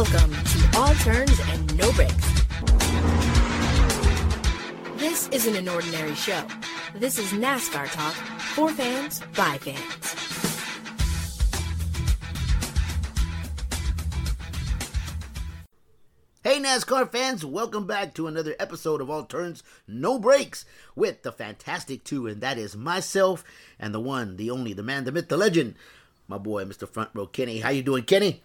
Welcome to All Turns and No Brakes. This isn't an ordinary show. This is NASCAR talk for fans by fans. Hey, NASCAR fans, welcome back to another episode of All Turns, No Brakes with the Fantastic Two, and that is myself and the one, the only, the man, the myth, the legend, my boy, Mr. Front Row Kenny. How you doing, Kenny?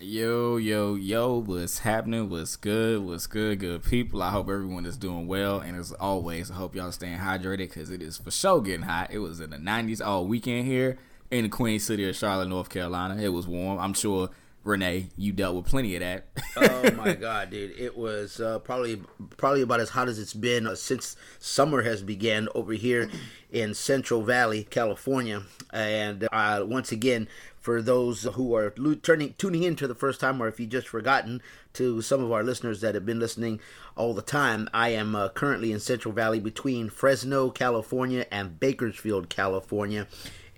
Yo, yo, yo, what's happening? What's good? What's good, good people? I hope everyone is doing well. And as always, I hope y'all staying hydrated because it is for sure getting hot. It was in the 90s all weekend here in the Queen City of Charlotte, North Carolina. It was warm. I'm sure, Renee, you dealt with plenty of that. oh my god, dude! It was uh, probably probably about as hot as it's been uh, since summer has began over here in Central Valley, California. And uh, once again, for those who are turning tuning in for the first time, or if you just forgotten, to some of our listeners that have been listening all the time, I am uh, currently in Central Valley between Fresno, California, and Bakersfield, California.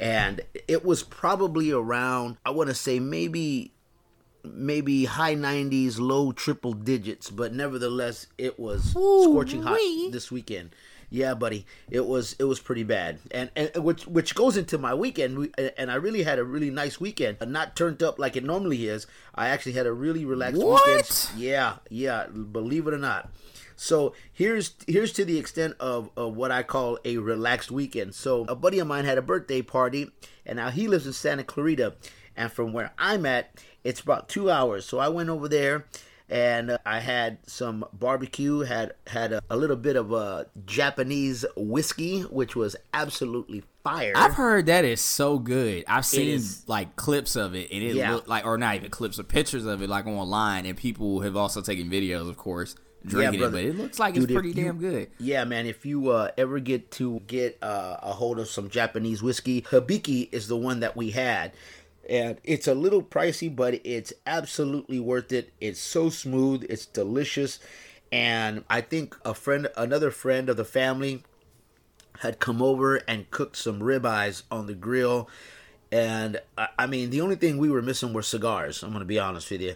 And it was probably around, I want to say maybe maybe high 90s, low triple digits, but nevertheless, it was scorching hot this weekend. Yeah, buddy, it was it was pretty bad, and and which which goes into my weekend, We- and I really had a really nice weekend, not turned up like it normally is. I actually had a really relaxed What? weekend. Yeah, yeah, believe it or not. So here's here's to the extent of, of what I call a relaxed weekend. So a buddy of mine had a birthday party, and now he lives in Santa Clarita, and from where I'm at, it's about two hours. So I went over there, and uh, I had some barbecue, had had a, a little bit of a Japanese whiskey, which was absolutely fire. I've heard that is so good. I've seen is. like clips of it, and it Yeah. looked like, or not even clips, but pictures of it, like online, and people have also taken videos, of course, drinking brother. it. But it looks like Dude, it's pretty you- damn good. Yeah, man. If you uh, ever get to get uh, a hold of some Japanese whiskey, Hibiki is the one that we had, and it's a little pricey, but it's absolutely worth it. It's so smooth, it's delicious, and I think a friend, another friend of the family, had come over and cooked some ribeyes on the grill. And I I mean, the only thing we were missing were cigars. I'm going to be honest with you.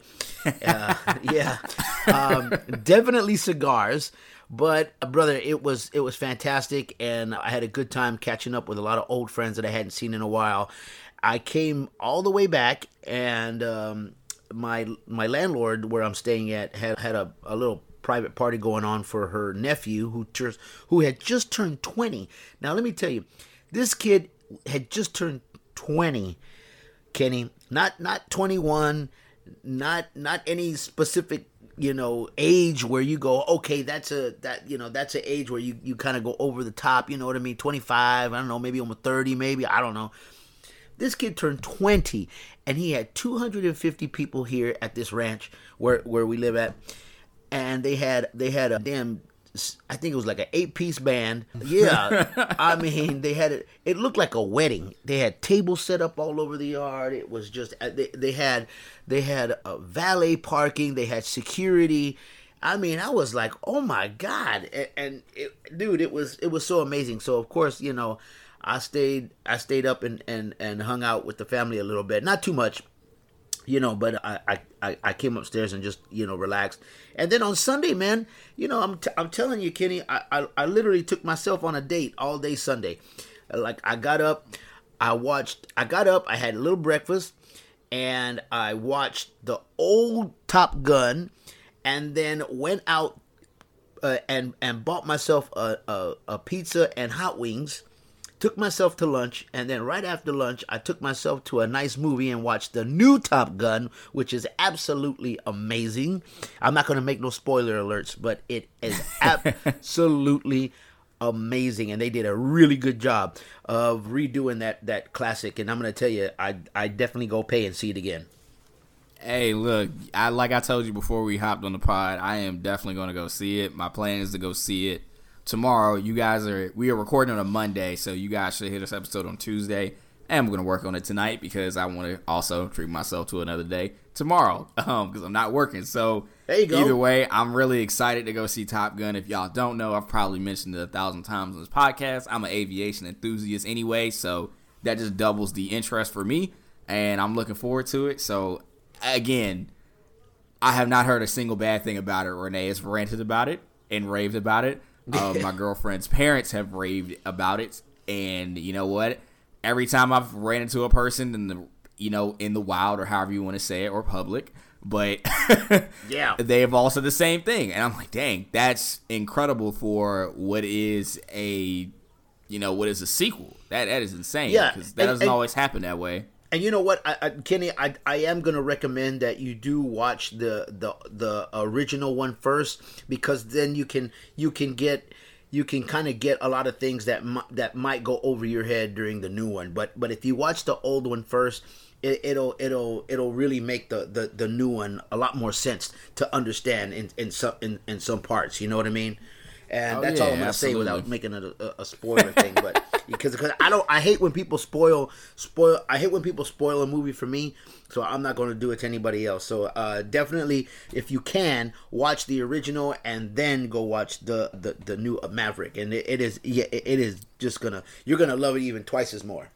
Uh, yeah, um, definitely cigars. But uh, brother, it was it was fantastic, and I had a good time catching up with a lot of old friends that I hadn't seen in a while. I came all the way back, and um, my my landlord where I'm staying at had had a, a little private party going on for her nephew who just who had just turned 20. Now let me tell you, this kid had just turned 20. Kenny, not not 21, not not any specific you know age where you go okay that's a that you know that's an age where you you kind of go over the top you know what i mean 25 i don't know maybe almost 30 maybe i don't know this kid turned 20 and he had 250 people here at this ranch where where we live at and they had they had a damn I think it was like an eight piece band. Yeah, I mean they had it. It looked like a wedding. They had tables set up all over the yard. It was just uh, they, they had they had a valet parking. They had security. I mean, I was like, oh my god! And, and it, dude, it was it was so amazing. So of course, you know, I stayed I stayed up and and and hung out with the family a little bit. Not too much, you know but I, I I- came upstairs and just you know relaxed. And then on sunday man you know i'm, t- I'm telling you kenny I, I i literally took myself on a date all day sunday. Like i got up i watched i got up i had a little breakfast and i watched the old top gun and then went out uh, and and bought myself a, a, a pizza and hot wings took myself to lunch, and then right after lunch, I took myself to a nice movie and watched the new Top Gun, which is absolutely amazing. I'm not going to make no spoiler alerts, but it is absolutely amazing, and they did a really good job of redoing that that classic. And I'm going to tell you, I I definitely go pay and see it again. Hey, look, I like I told you before we hopped on the pod, I am definitely going to go see it. My plan is to go see it tomorrow. You guys are we are recording on a Monday, so you guys should hit this episode on Tuesday. And I'm going to work on it tonight because I want to also treat myself to another day tomorrow um because I'm not working. So There you go. either way, I'm really excited to go see Top Gun. If y'all don't know, I've probably mentioned it a thousand times on this podcast. I'm an aviation enthusiast anyway, so that just doubles the interest for me, and I'm looking forward to it. So again, I have not heard a single bad thing about it. Renee has ranted about it and raved about it. Um, my girlfriend's parents have raved about it, and you know what? Every time I've ran into a person in the you know in the wild or however you want to say it or public, but yeah, they have all said the same thing, and I'm like, dang, that's incredible for what is a you know what is a sequel. That that is insane. Yeah, because that and- doesn't and- always happen that way. And you know what, I, I, Kenny, I, I am gonna recommend that you do watch the the the original one first because then you can you can get you can kind of get a lot of things that that might go over your head during the new one. But but if you watch the old one first, it, it'll it'll it'll really make the, the the new one a lot more sense to understand in in some in, in some parts. You know what I mean? And Oh, that's all I'm gonna say without making it a, a, spoiler thing, but because because I don't I hate when people spoil spoil I hate when people spoil a movie for me, so I'm not going to do it to anybody else. So uh, definitely, if you can, watch the original and then go watch the the, the new Maverick, and it, it is yeah it, it is just gonna you're gonna love it even twice as more.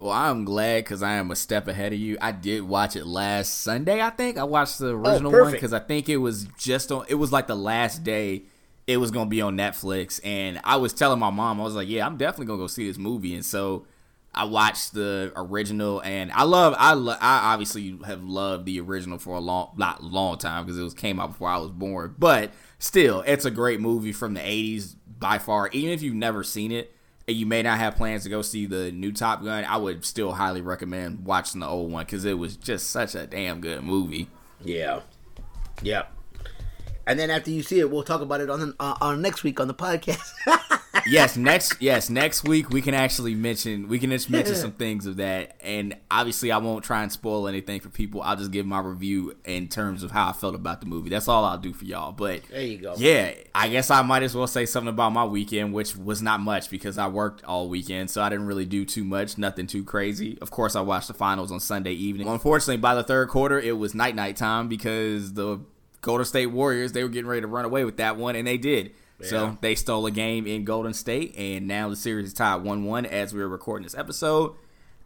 Well, I'm glad because I am a step ahead of you. I did watch it last Sunday. I think I watched the original one perfect. because I think it was just on. It was like the last day it was gonna be on Netflix, and I was telling my mom, I was like, "Yeah, I'm definitely gonna go see this movie." And so I watched the original, and I love. I lo- I obviously have loved the original for a long, not long time because it was came out before I was born. But still, it's a great movie from the '80s by far. Even if you've never seen it and you may not have plans to go see the new Top Gun, I would still highly recommend watching the old one because it was just such a damn good movie. Yeah, yeah. And then after you see it, we'll talk about it on the, uh, on next week on the podcast. yes, next yes, next week we can actually mention we can just mention some things of that. And obviously I won't try and spoil anything for people. I'll just give my review in terms of how I felt about the movie. That's all I'll do for y'all. But There you go. Yeah, I guess I might as well say something about my weekend, which was not much because I worked all weekend, so I didn't really do too much, nothing too crazy. Of course, I watched the finals on Sunday evening. Unfortunately, by the third quarter, it was night night time because the Golden State Warriors they were getting ready to run away with that one, and they did. Yeah. So they stole a game in Golden State, and now the series is tied one-one as we are recording this episode.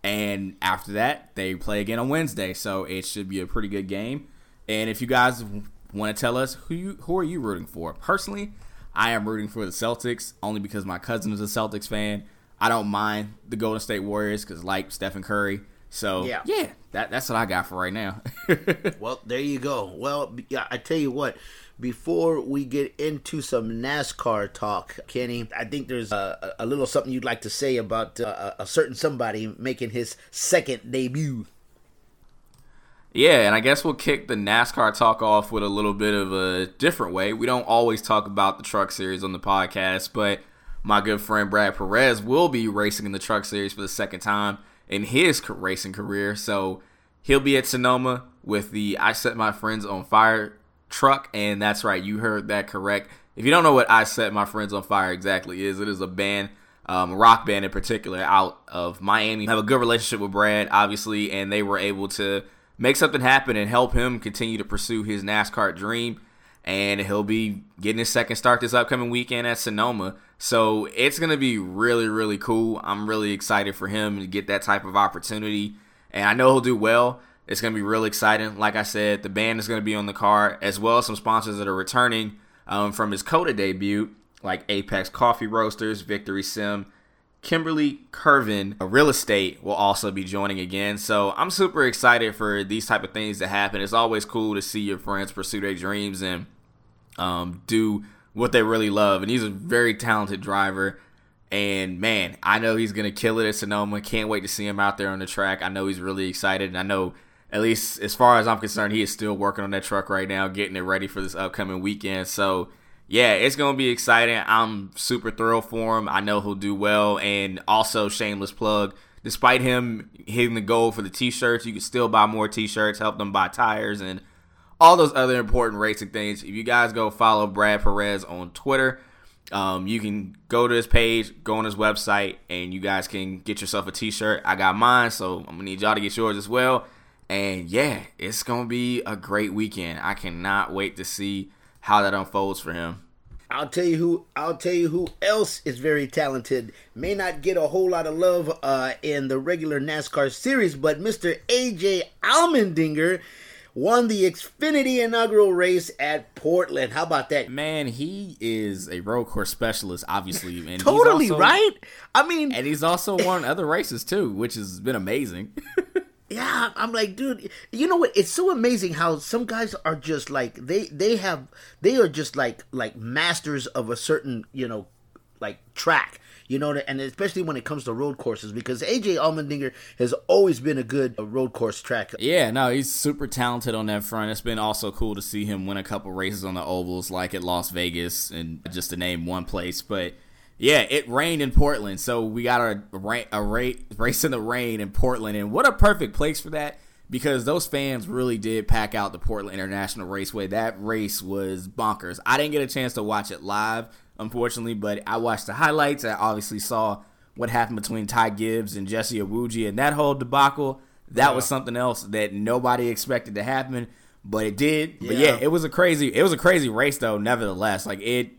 And after that, they play again on Wednesday, so it should be a pretty good game. And if you guys want to tell us who you, who are you rooting for? Personally, I am rooting for the Celtics only because my cousin is a Celtics fan. I don't mind the Golden State Warriors because like Stephen Curry. So Yeah. yeah, that, that's what I got for right now. Well, there you go. Well, yeah, I tell you what. Before we get into some NASCAR talk, Kenny, I think there's a, a little something you'd like to say about uh, a certain somebody making his second debut. Yeah, and I guess we'll kick the NASCAR talk off with a little bit of a different way. We don't always talk about the truck series on the podcast, but my good friend Brad Perez will be racing in the truck series for the second time in his racing career. So he'll be at Sonoma with the I Set My Friends on Fire truck, and that's right, you heard that correct. If you don't know what I Set My Friends on Fire exactly is, it is a band, um, rock band in particular, out of Miami. I have a good relationship with Brad, obviously, and they were able to make something happen and help him continue to pursue his NASCAR dream. And he'll be getting his second start this upcoming weekend at Sonoma. So it's going to be really, really cool. I'm really excited for him to get that type of opportunity. And I know he'll do well. It's going to be really exciting. Like I said, the band is going to be on the car, as well as some sponsors that are returning um, from his COTA debut, like Apex Coffee Roasters, Victory Sim, Kimberly Curvin, real estate, will also be joining again. So I'm super excited for these type of things to happen. It's always cool to see your friends pursue their dreams and um, do what they really love. And he's a very talented driver. And man, I know he's gonna kill it at Sonoma. Can't wait to see him out there on the track. I know he's really excited, and I know, at least as far as I'm concerned, he is still working on that truck right now, getting it ready for this upcoming weekend. So yeah, it's gonna be exciting. I'm super thrilled for him. I know he'll do well, and also shameless plug. Despite him hitting the goal for the t-shirts, you can still buy more t-shirts, help them buy tires, and all those other important racing things. If you guys go follow Brad Perez on Twitter, um, you can go to his page, go on his website, and you guys can get yourself a t-shirt. I got mine, so I'm gonna need y'all to get yours as well. And yeah, it's gonna be a great weekend. I cannot wait to see how that unfolds for him. I'll tell you who. I'll tell you who else is very talented. May not get a whole lot of love uh, in the regular NASCAR series, but Mr. AJ Allmendinger won the Xfinity inaugural race at Portland. How about that? Man, he is a road course specialist, obviously. And totally also, right. I mean, and he's also won other races too, which has been amazing. yeah, I'm like, dude, you know what? It's so amazing how some guys are just like they they have they are just like like masters of a certain you know like track you know, that and especially when it comes to road courses, because AJ Allmendinger has always been a good uh, road course track. Yeah, no, he's super talented on that front. It's been also cool to see him win a couple races on the ovals, like at Las Vegas, and just to name one place. But yeah, it rained in Portland, so we got a, a, a race in the rain in Portland, and what a perfect place for that because those fans really did pack out the Portland International Raceway. That race was bonkers. I didn't get a chance to watch it live, unfortunately, but I watched the highlights. I obviously saw what happened between Ty Gibbs and Jesse Iwuji and that whole debacle. That yeah. was something else that nobody expected to happen, but it did. Yeah. But yeah, it was a crazy it was a crazy race though, nevertheless. Like it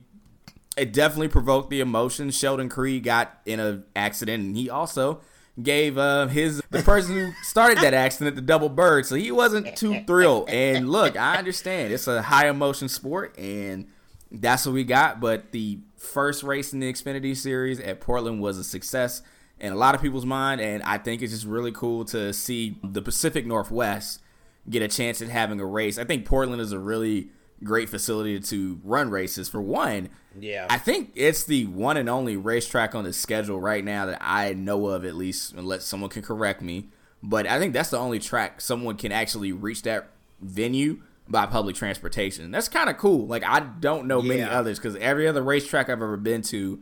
it definitely provoked the emotions. Sheldon Creed got in an accident and he also gave uh, his the person who started that accident the double bird, so he wasn't too thrilled. And look, I understand it's a high emotion sport, and that's what we got. But the first race in the Xfinity Series at Portland was a success in a lot of people's mind, and I think it's just really cool to see the Pacific Northwest get a chance at having a race. I think Portland is a really great facility to run races. For one, yeah, I think it's the one and only racetrack on the schedule right now that I know of, at least, unless someone can correct me. But I think that's the only track someone can actually reach that venue by public transportation. That's kind of cool. Like I don't know many others because every other racetrack I've ever been to,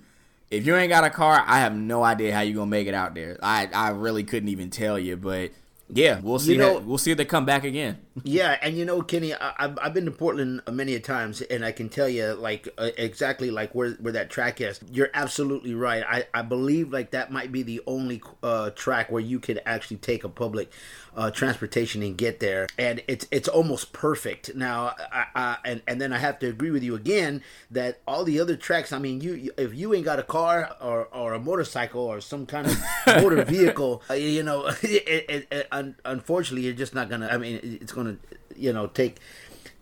if you ain't got a car, I have no idea how you gonna make it out there. I I really couldn't even tell you, but yeah, we'll see. You know, that, we'll see if they come back again. yeah, and you know, Kenny, I, have I've been to Portland many a times, and I can tell you like uh, exactly like where where that track is. You're absolutely right. I I believe like that might be the only uh, track where you could actually take a public uh, transportation and get there, and it's it's almost perfect. Now, I, I, and and then I have to agree with you again that all the other tracks. I mean, you if you ain't got a car or, or a motorcycle or some kind of motor vehicle, uh, you know, it, it, it, un, unfortunately, you're just not gonna. I mean, it's gonna, you know, take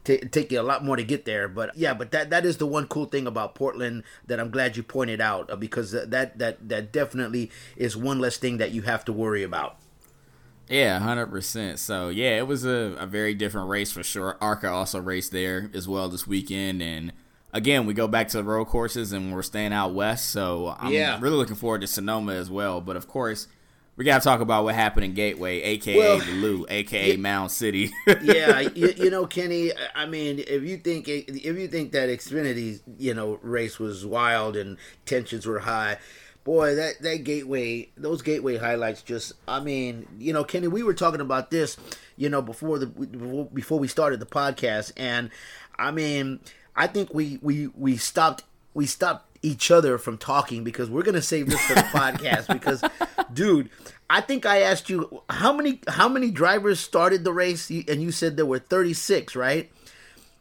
take you a lot more to get there. But yeah, but that that is the one cool thing about Portland that I'm glad you pointed out uh, because that that that definitely is one less thing that you have to worry about. Yeah, hundred percent. So yeah, it was a, a very different race for sure. Arca also raced there as well this weekend, and again we go back to the road courses and we're staying out west. So I'm yeah. really looking forward to Sonoma as well. But of course, we gotta talk about what happened in Gateway, aka well, the Lou, aka yeah, Mound City. yeah, you, you, know, Kenny. I mean, if you think if you think that Xfinity, you know, race was wild and tensions were high boy, that that gateway, those gateway highlights, just I mean, you know, Kenny, we were talking about this, you know, before the before we started the podcast, and I mean, I think we we we stopped we stopped each other from talking because we're gonna save this for the podcast because, dude. I think I asked you how many how many drivers started the race, and you said there were thirty six, right?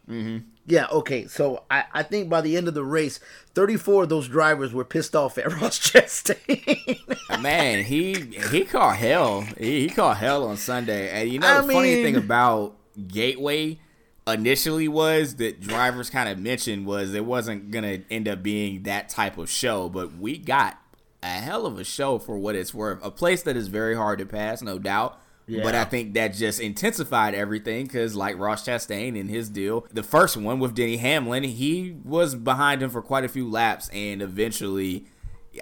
Mm-hmm. Yeah, okay. So I, I think by the end of the race, 34 of those drivers were pissed off at Ross Chastain. Man, he he caught hell. He, he caught hell on Sunday. And you know I the mean, funny thing about Gateway initially was that drivers kind of mentioned was it wasn't to end up being that type of show, but we got a hell of a show for what it's worth. A place that is very hard to pass, no doubt yeah. But I think that just intensified everything because, like Ross Chastain and his deal, the first one with Denny Hamlin, he was behind him for quite a few laps, and eventually,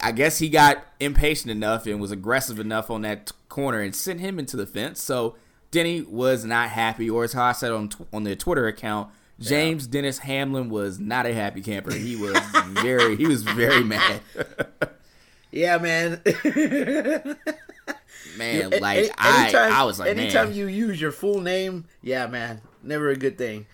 I guess he got impatient enough and was aggressive enough on that corner and sent him into the fence. So Denny was not happy, or as how I said on on the Twitter account, James yeah. Dennis Hamlin was not a happy camper. He was very he was very mad. yeah, man. man, like any, I, I was like, anytime man. you use your full name, yeah, man, never a good thing.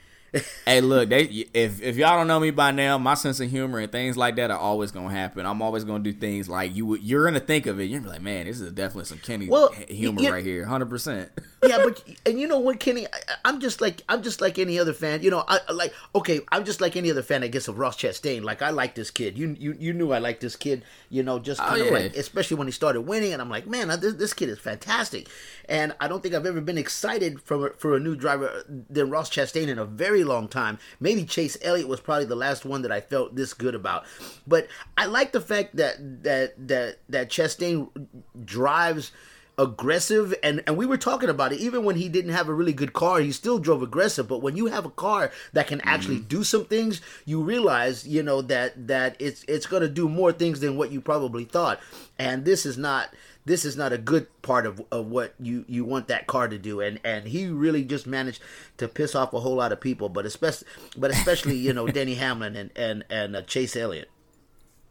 Hey, look, they if if y'all don't know me by now, my sense of humor and things like that are always gonna happen. I'm always gonna do things like you you're gonna think of it. You're gonna be like, man, this is definitely some Kenny well, humor right here, hundred percent. yeah, but and you know what, Kenny, I, am just like I'm just like any other fan. You know, I like okay, I'm just like any other fan. I guess of Ross Chastain. Like I like this kid. You you you knew I liked this kid. You know, just kind oh, of yeah. like especially when he started winning, and I'm like, man, this, this kid is fantastic. And I don't think I've ever been excited for for a new driver uh, than Ross Chastain in a very long time. Maybe Chase Elliott was probably the last one that I felt this good about. But I like the fact that that that that Chastain drives aggressive and and we were talking about it even when he didn't have a really good car he still drove aggressive but when you have a car that can actually mm-hmm. do some things you realize you know that that it's it's going to do more things than what you probably thought and this is not this is not a good part of, of what you, you want that car to do and and he really just managed to piss off a whole lot of people but especially but especially you know Denny Hamlin and and and uh, Chase Elliott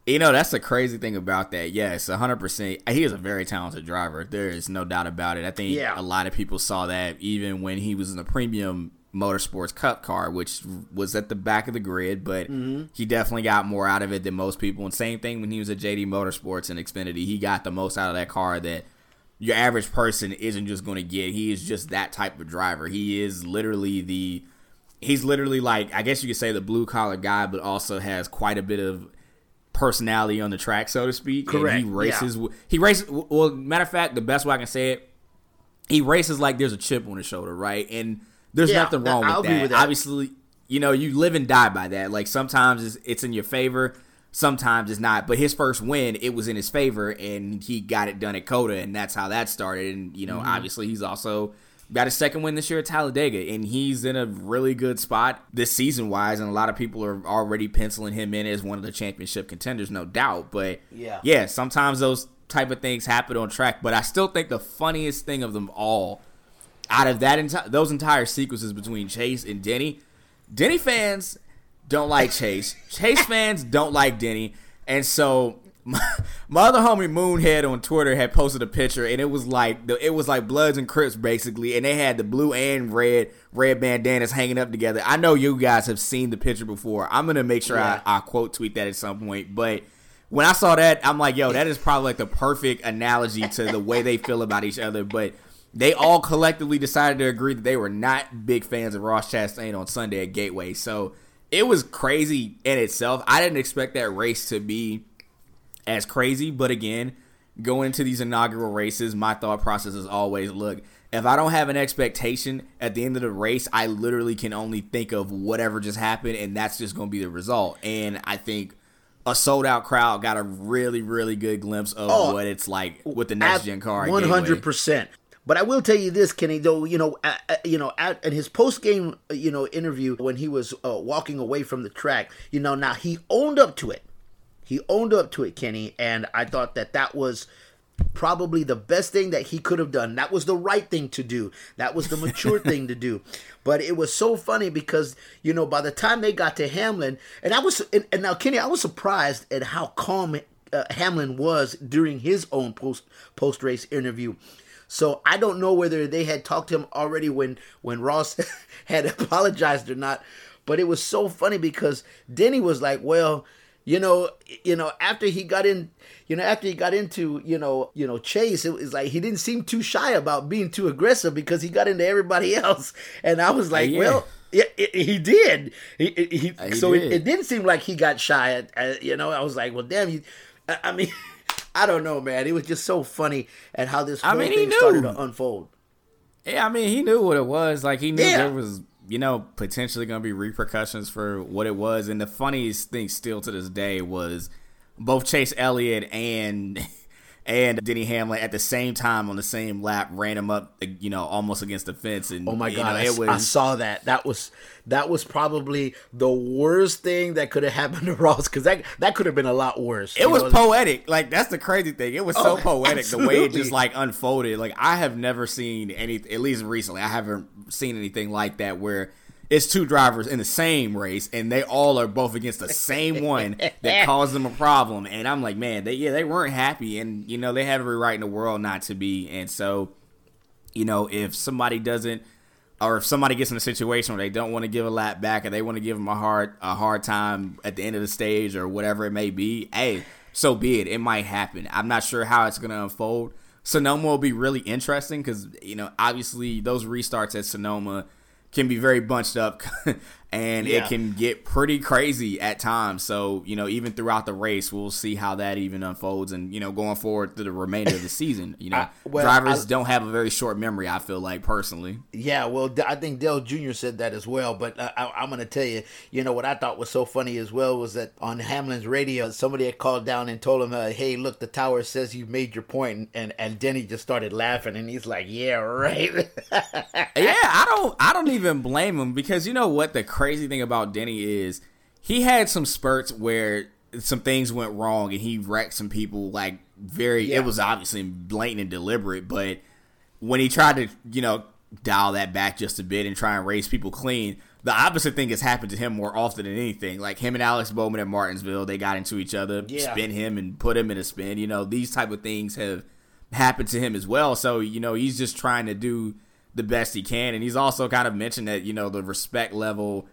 you know, that's the crazy thing about that. Yes, 100%. He is a very talented driver. There is no doubt about it. I think yeah. a lot of people saw that even when he was in the premium motorsports cup car, which was at the back of the grid, but mm-hmm. he definitely got more out of it than most people. And same thing when he was at JD Motorsports and Xfinity. He got the most out of that car that your average person isn't just going to get. He is just that type of driver. He is literally the. He's literally like, I guess you could say the blue collar guy, but also has quite a bit of personality on the track, so to speak. Correct. And he races. Yeah. He races. Well, matter of fact, the best way I can say it, he races like there's a chip on his shoulder, right? And there's yeah, nothing wrong with that. with that. Obviously, you know, you live and die by that. Like sometimes it's, it's in your favor, sometimes it's not. But his first win, it was in his favor, and he got it done at COTA, and that's how that started. And you know, mm-hmm. obviously, he's also got his second win this year at Talladega, and he's in a really good spot this season wise. And a lot of people are already penciling him in as one of the championship contenders, no doubt. But yeah, yeah, sometimes those type of things happen on track. But I still think the funniest thing of them all, out of that enti- those entire sequences between Chase and Denny, Denny fans don't like Chase. Chase fans don't like Denny, and so my, my other homie Moonhead on Twitter had posted a picture, and it was like it was like Bloods and Crips basically, and they had the blue and red red bandanas hanging up together. I know you guys have seen the picture before. I'm gonna make sure yeah. I, I quote tweet that at some point, but when I saw that, I'm like, yo, that is probably like the perfect analogy to the way they feel about each other. But they all collectively decided to agree that they were not big fans of Ross Chastain on Sunday at Gateway. So it was crazy in itself. I didn't expect that race to be as crazy. But again, going into these inaugural races, my thought process is always look, if I don't have an expectation at the end of the race, I literally can only think of whatever just happened, and that's just going to be the result. And I think a sold out crowd got a really, really good glimpse of oh, what it's like with the next gen car. One hundred percent. But I will tell you this, Kenny. Though you know, uh, you know, at, at his post game, you know, interview when he was uh, walking away from the track, you know, now he owned up to it. He owned up to it, Kenny, and I thought that that was probably the best thing that he could have done. That was the right thing to do. That was the mature thing to do. But it was so funny because you know by the time they got to Hamlin, and I was and, and now Kenny, I was surprised at how calm uh, Hamlin was during his own post post race interview. So I don't know whether they had talked to him already when when Ross had apologized or not. But it was so funny because Denny was like, "Well." you know, you know, after he got in, you know, after he got into, you know, you know, Chase, it was like he didn't seem too shy about being too aggressive because he got into everybody else, and I was like, yeah. well. Yeah, he did. He, he, he so did. It, it, didn't seem like he got shy. At, at, you know, I was like, well, damn you. I, I mean, I don't know, man. It was just so funny at how this whole I mean, thing started to unfold. Yeah, I mean, he knew what it was. Like he knew yeah. there was you know, potentially going to be repercussions for what it was. And the funniest thing still to this day was both Chase Elliott and and Denny Hamlin at the same time on the same lap ran him up, you know, almost against the fence. And oh my god, know, it was, I saw that. That was that was probably the worst thing that could have happened to Ross because that that could have been a lot worse. It was know? poetic. Like that's the crazy thing. It was oh, so poetic absolutely. the way it just like unfolded. Like I have never seen any, at least recently, I haven't seen anything like that where it's two drivers in the same race and they all are both against the same one that caused them a problem. And i'm like man they yeah they weren't happy. And you know they have every right in the world not to be. And so you know if somebody doesn't or if somebody gets in a situation where they don't want to give a lap back or they want to give them a hard a hard time at the end of the stage or whatever it may be hey so be it. It might happen. I'm not sure how it's going to unfold. Sonoma will be really interesting because you know obviously those restarts at Sonoma can be very bunched up and yeah. it can get pretty crazy at times. So, you know, even throughout the race, we'll see how that even unfolds and, you know, going forward through the remainder of the season. You know, I, well, drivers I, don't have a very short memory, I feel like, personally. Yeah, well, I think Dale Jr. said that as well. But I, am going to tell you, you know, what I thought was so funny as well was that on Hamlin's radio, somebody had called down and told him, uh, hey, look, the tower says you made your point. And, and, and Denny just started laughing and he's like, yeah, right. yeah, I don't, I don't even even blame him because you know what the crazy thing about Denny is he had some spurts where some things went wrong and he wrecked some people like very yeah. it was obviously blatant and deliberate but when he tried to you know dial that back just a bit and try and race people clean the opposite thing has happened to him more often than anything like him and alex bowman at martinsville they got into each other yeah. spin him and put him in a spin you know these type of things have happened to him as well so you know he's just trying to do the best he can. And he's also kind of mentioned that you know the respect level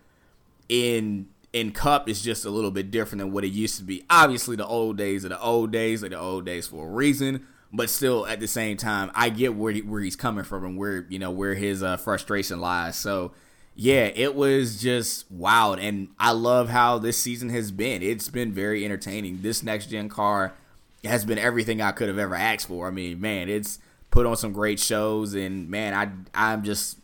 in in Cup is just a little bit different than what it used to be. Obviously, the old days are the old days, are the old days for a reason. But still, at the same time, I get where he, where he's coming from and where you know where his uh, frustration lies. So, yeah, it was just wild, and I love how this season has been. It's been very entertaining. This next gen car has been everything I could have ever asked for. I mean, man, it's put on some great shows, and man, I I'm just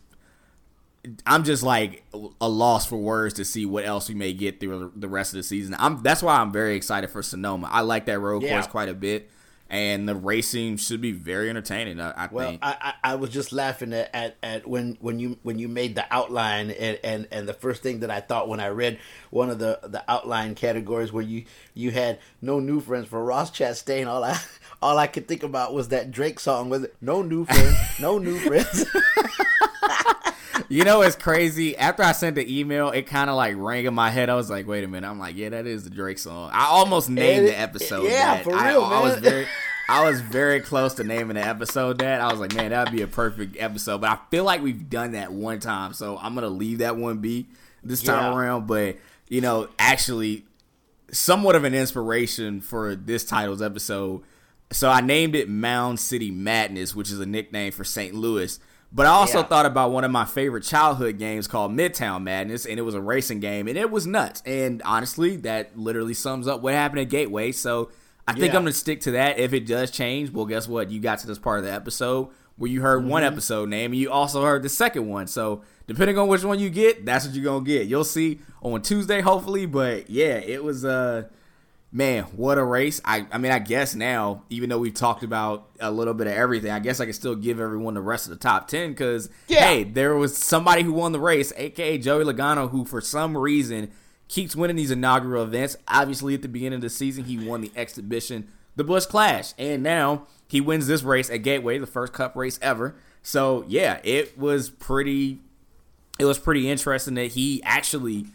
I'm just like a loss for words to see what else we may get through the rest of the season. I'm that's why I'm very excited for Sonoma. I like that road yeah. course quite a bit, and the racing should be very entertaining. I, I well, think. I, I was just laughing at, at, at, when when you when you made the outline, and, and and the first thing that I thought when I read one of the the outline categories where you you had no new friends for Ross Chastain. All I all I could think about was that Drake song with no new friends, no new friends. you know it's crazy. After I sent the email, it kind of like rang in my head. I was like, "Wait a minute!" I'm like, "Yeah, that is the Drake song." I almost named it, the episode. Yeah, that. for real, I, man. I was very, I was very close to naming the episode that. I was like, "Man, that'd be a perfect episode." But I feel like we've done that one time, so I'm gonna leave that one be this time yeah. around. But you know, actually, somewhat of an inspiration for this title's episode so I named it Mound City Madness, which is a nickname for St. Louis. But I also yeah. thought about one of my favorite childhood games called Midtown Madness, and it was a racing game, and it was nuts. And honestly, that literally sums up what happened at Gateway. So I think yeah. I'm gonna stick to that. If it does change, well, guess what? You got to this part of the episode where you heard mm-hmm. one episode name, and you also heard the second one. So depending on which one you get, that's what you're gonna get. You'll see on Tuesday, hopefully. But yeah, it was uh man, what a race. I, I mean, I guess now, even though we've talked about a little bit of everything, I guess I can still give everyone the rest of the top 10 because, yeah. hey, there was somebody who won the race, aka Joey Logano, who for some reason keeps winning these inaugural events. Obviously, at the beginning of the season, he won the exhibition, the Busch Clash, and now he wins this race at Gateway, the first Cup race ever. So, yeah, it was pretty. It was pretty interesting that he actually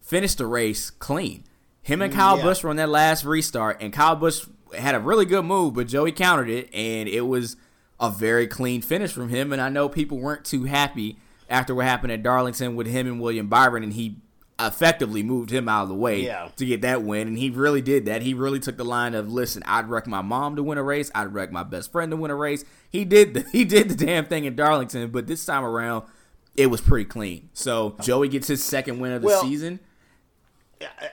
finished the race clean. Him and Kyle yeah. Busch were on that last restart, and Kyle Busch had a really good move, but Joey countered it, and it was a very clean finish from him. And I know people weren't too happy after what happened at Darlington with him and William Byron, and he effectively moved him out of the way yeah. to get that win. And he really did that. He really took the line of, "Listen, I'd wreck my mom to win a race. I'd wreck my best friend to win a race." He did the, he did the damn thing in Darlington, but this time around, it was pretty clean. So oh. Joey gets his second win of the well, season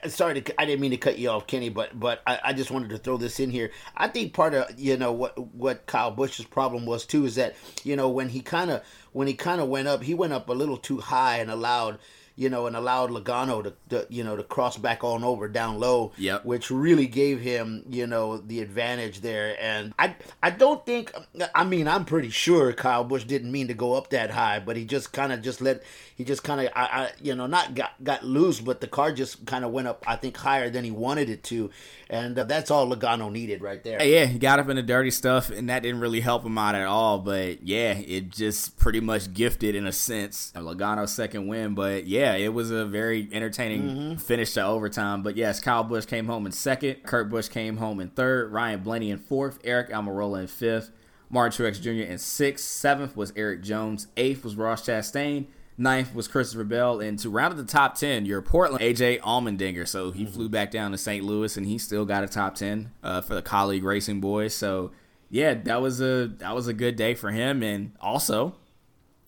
sorry to, I didn't mean to cut you off, Kenny, but but I, I, just wanted to throw this in here. I think part of you know what what Kyle Busch's problem was too is that you know when he kind of when he kind of went up, he went up a little too high and allowed you know, and allowed Logano to, to, you know to cross back on over down low, yep. which really gave him you know the advantage there. And I I don't think I mean I'm pretty sure Kyle Busch didn't mean to go up that high, but he just kind of just let he just kind of I, I you know not got got loose, but the car just kind of went up I think higher than he wanted it to, and uh, that's all Logano needed right there. Yeah, he got up in the dirty stuff, and that didn't really help him out at all. But yeah, it just pretty much gifted in a sense Logano's second win. But yeah, it was a very entertaining mm-hmm. finish to overtime. But yes, Kyle Busch came home in second, Kurt Busch came home in third, Ryan Blaney in fourth, Aric Almirola in fifth. Martin Truex Jr. in sixth. Seventh was Erik Jones. Eighth was Ross Chastain. Ninth was Christopher Bell. And to round out the top 10, your Portland AJ Allmendinger. So he mm-hmm. flew back down to St. Louis and he still got a top 10 uh, for the Kaulig racing boys. So yeah, that was a that was a good day for him, and also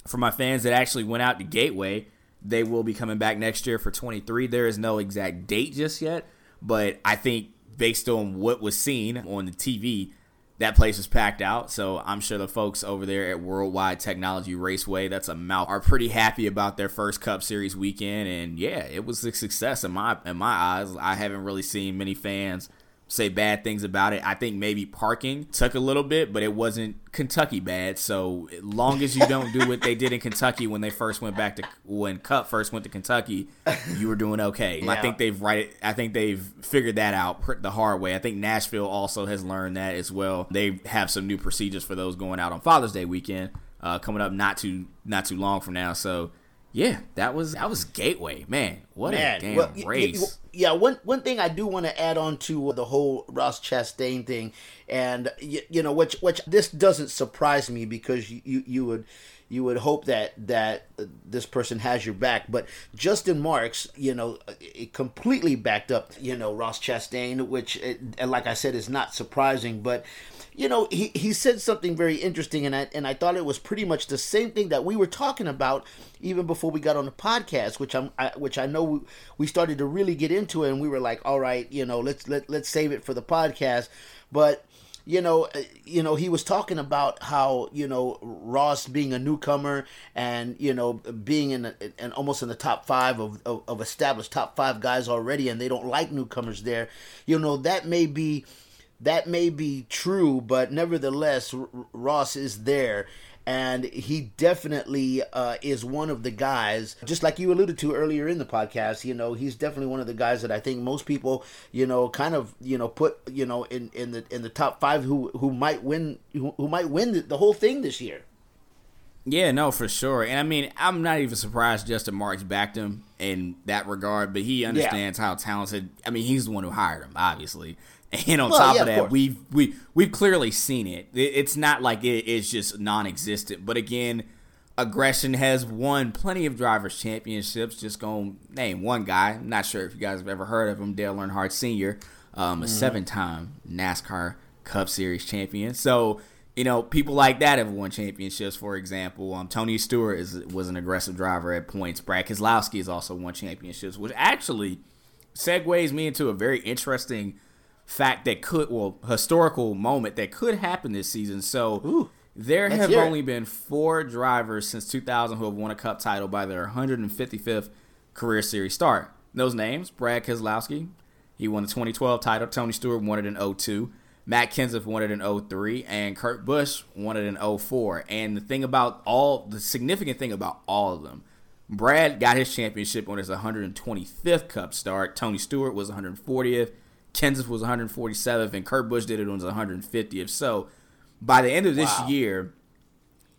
for my fans that actually went out to Gateway. They will be coming back next year for 23. There is no exact date just yet, but I think based on what was seen on the TV, that place was packed out. So I'm sure the folks over there at Worldwide Technology Raceway, that's a mouth, are pretty happy about their first Cup Series weekend. And yeah, it was a success in my in my eyes. I haven't really seen many fans say bad things about it. I think maybe parking took a little bit, but it wasn't Kentucky bad. So long as you don't do what they did in Kentucky when they first went back to when Cup first went to Kentucky, you were doing okay. Yeah. I think they've right. I think they've figured that out the hard way. I think Nashville also has learned that as well. They have some new procedures for those going out on Father's Day weekend uh, coming up not too not too long from now. So yeah, that was that was Gateway, man. What man, a damn well, race! yeah, one one thing I do want to add on to uh, the whole Ross Chastain thing, and you, you know, which which this doesn't surprise me because you you would you would hope that that uh, this person has your back. But Justin Marks, you know, uh, it completely backed up, you know, Ross Chastain, which, and like I said, is not surprising. But you know, he, he said something very interesting, and I, and I thought it was pretty much the same thing that we were talking about even before we got on the podcast, which I'm I, which I know we, we started to really get into it, and we were like, all right, you know, let's let let's save it for the podcast, but you know, uh, you know, he was talking about how you know Ross being a newcomer and you know being in, and almost in the top five of, of, of established top five guys already, and they don't like newcomers there. You know, that may be that may be true, but nevertheless, R- Ross is there. And he definitely uh, is one of the guys, just like you alluded to earlier in the podcast. You know, he's definitely one of the guys that I think most people, you know, kind of, you know, put, you know, in, in the in the top five who who might win who, who might win the, the whole thing this year. Yeah, no, for sure. And I mean, I'm not even surprised Justin Marks backed him in that regard, but he understands yeah. how talented. I mean, he's the one who hired him, obviously. And on well, top yeah, of that, of we've we we've clearly seen it. It's not like it is just non-existent. But again, aggression has won plenty of drivers' championships. Just going to name one guy. I'm not sure if you guys have ever heard of him, Dale Earnhardt Sr., um, a mm-hmm. seven-time NASCAR Cup Series champion. So you know, people like that have won championships. For example, um, Tony Stewart is, was an aggressive driver at points. Brad Keselowski has also won championships, which actually segues me into a very interesting fact that could, well, historical moment that could happen this season. So Ooh, there have only been four drivers since 2000 who have won a Cup title by their 155th career series start. Those names: Brad Keselowski, he won the 2012 title. Tony Stewart won it in 02. Matt Kenseth won it in 03 and Kurt Busch won it in 04. And the thing about all the significant thing about all of them, Brad got his championship on his 125th Cup start. Tony Stewart was 140th. Kenseth was 147th, and Kurt Busch did it on his 150th. So by the end of this wow. year,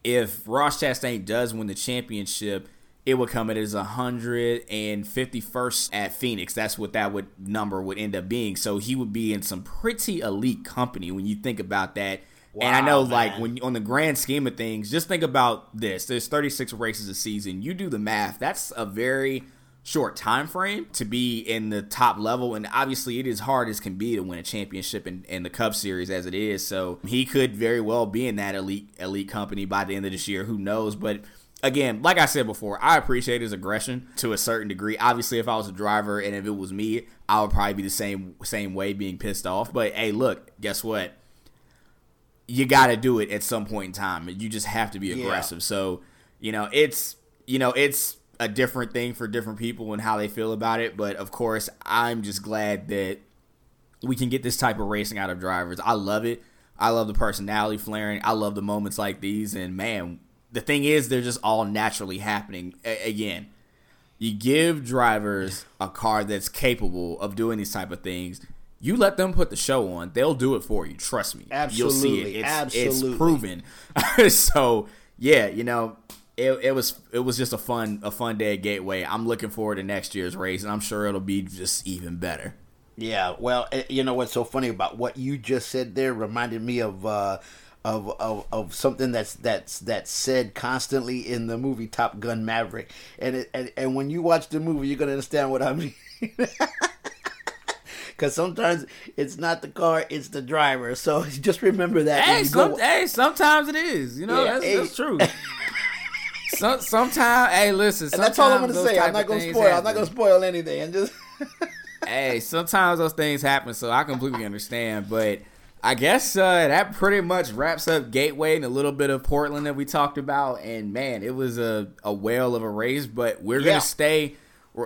if Ross Chastain does win the championship, it would come at his 151st at Phoenix. That's what that would number would end up being. So he would be in some pretty elite company when you think about that. Wow, and I know, man. like when on the grand scheme of things, just think about this: there's 36 races a season. You do the math. That's a very short time frame to be in the top level and obviously it is hard as can be to win a championship in, in the cup series as it is so he could very well be in that elite elite company by the end of this year who knows but again like i said before i appreciate his aggression to a certain degree obviously if i was a driver and if it was me i would probably be the same same way being pissed off but hey look guess what you got to do it at some point in time you just have to be aggressive yeah. so you know it's you know it's a different thing for different people and how they feel about it. But of course, I'm just glad that we can get this type of racing out of drivers. I love it. I love the personality flaring. I love the moments like these. And man, the thing is, they're just all naturally happening. A- again, you give drivers a car that's capable of doing these type of things. You let them put the show on; they'll do it for you. Trust me. Absolutely, you'll see it. It's, Absolutely. it's proven. so yeah, you know, it, it was it was just a fun a fun day at Gateway. I'm looking forward to next year's race, and I'm sure it'll be just even better. Yeah, well, eh, you know what's so funny about what you just said there reminded me of uh, of, of of something that's that's that's said constantly in the movie Top Gun Maverick, and it, and and when you watch the movie, you're gonna understand what I mean. because sometimes it's not the car, it's the driver. So just remember that. Hey, some, hey sometimes it is. You know, yeah, that's, hey. that's true. Some, sometimes, hey, listen. And that's all I'm gonna say. I'm not gonna spoil. Happen. I'm not gonna spoil anything. And just. hey, sometimes those things happen, so I completely understand. But I guess uh, that pretty much wraps up Gateway and a little bit of Portland that we talked about. And man, it was a, a whale of a race, but we're yeah. gonna stay.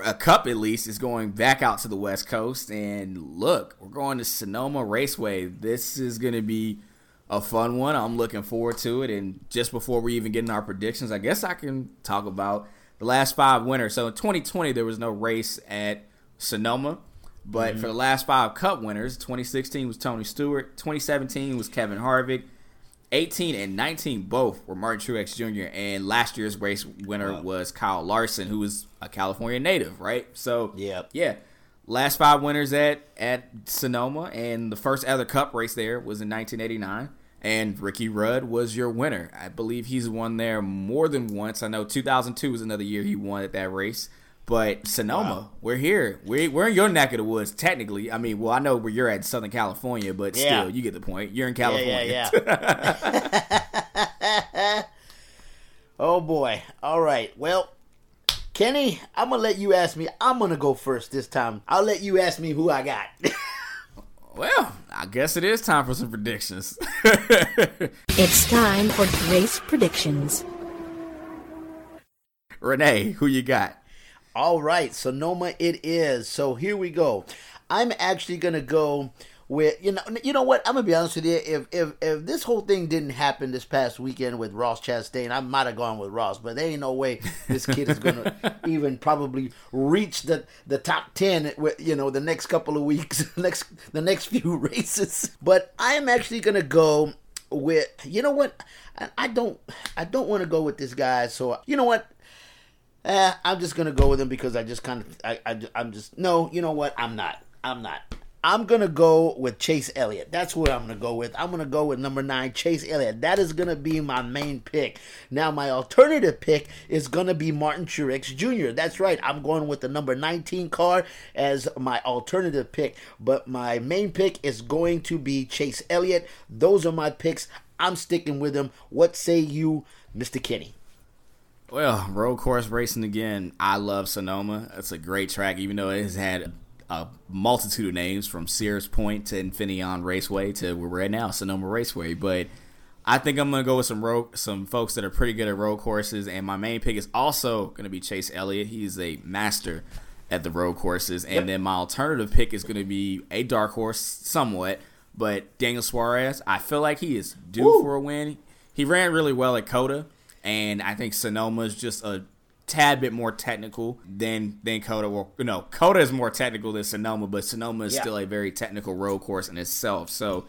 A cup at least is going back out to the West Coast, and look, we're going to Sonoma Raceway. This is gonna be a fun one. I'm looking forward to it. And just before we even get in our predictions, I guess I can talk about the last five winners. So in 2020, there was no race at Sonoma. But mm-hmm. for the last five Cup winners, 2016 was Tony Stewart, 2017 was Kevin Harvick, 18 and 19 both were Martin Truex Jr. And last year's race winner wow. was Kyle Larson, who was a California native, right? So yeah, yeah. Last five winners at at Sonoma, and the first other Cup race there was in 1989. And Ricky Rudd was your winner. I believe he's won there more than once. I know 2002 was another year he won at that race. But Sonoma, wow. we're here. We're, we're in your neck of the woods, technically. I mean, well, I know where you're at, Southern California, but yeah. still, you get the point. You're in California. Yeah, yeah, yeah. oh boy. All right. Well, Kenny, I'm gonna let you ask me. I'm gonna go first this time. I'll let you ask me who I got. well, I guess it is time for some predictions. it's time for race predictions. Renee, who you got? All right, Sonoma it is. So here we go. I'm actually gonna go with you know you know what I'm gonna be honest with you. If if if this whole thing didn't happen this past weekend with Ross Chastain, I might have gone with Ross, but there ain't no way this kid is gonna even probably reach the the top ten with you know the next couple of weeks, next the next few races. But I'm actually gonna go with you know what I, I don't I don't want to go with this guy. So you know what eh, I'm just gonna go with him because I just kind of, I, I, I'm just, no, you know what? I'm not. I'm not. I'm gonna go with Chase Elliott. That's what I'm gonna go with. I'm gonna go with number nine, Chase Elliott. That is gonna be my main pick. Now my alternative pick is gonna be Martin Truex Jr. That's right. I'm going with the number 19 car as my alternative pick, but my main pick is going to be Chase Elliott. Those are my picks. I'm sticking with them. What say you, Mr. Kenny? Well, road course racing again. I love Sonoma. It's a great track, even though it has had a multitude of names from Sears Point to Infineon Raceway to where we're at now, Sonoma Raceway. But I think I'm gonna go with some road, some folks that are pretty good at road courses, and my main pick is also gonna be Chase Elliott. He's a master at the road courses, and yep. then my alternative pick is gonna be a dark horse, somewhat, but Daniel Suarez. I feel like he is due Woo. for a win. He ran really well at COTA and I think Sonoma is just a tad bit more technical than than COTA. Well, no, COTA is more technical than Sonoma, but Sonoma is yeah. still a very technical road course in itself. So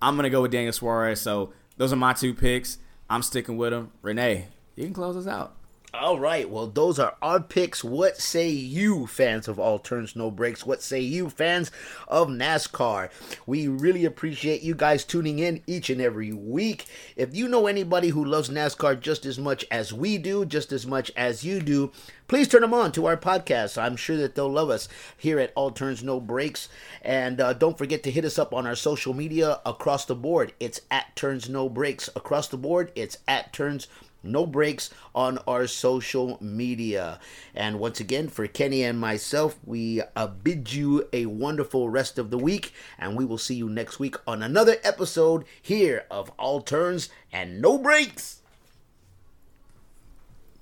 I'm gonna go with Daniel Suarez. So those are my two picks. I'm sticking with them. Renee, you can close us out. All right, well, those are our picks. What say you, fans of All Turns No Brakes? What say you, fans of NASCAR? We really appreciate you guys tuning in each and every week. If you know anybody who loves NASCAR just as much as we do, just as much as you do, please turn them on to our podcast. I'm sure that they'll love us here at All Turns No Brakes. And uh, don't forget to hit us up on our social media across the board. It's at Turns No Brakes. Across the board, it's at Turns no brakes on our social media. And once again, for Kenny and myself, we uh, bid you a wonderful rest of the week, and we will see you next week on another episode here of All Turns and No Brakes.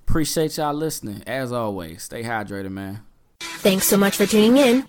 Appreciate y'all listening. As always, stay hydrated, man. Thanks so much for tuning in.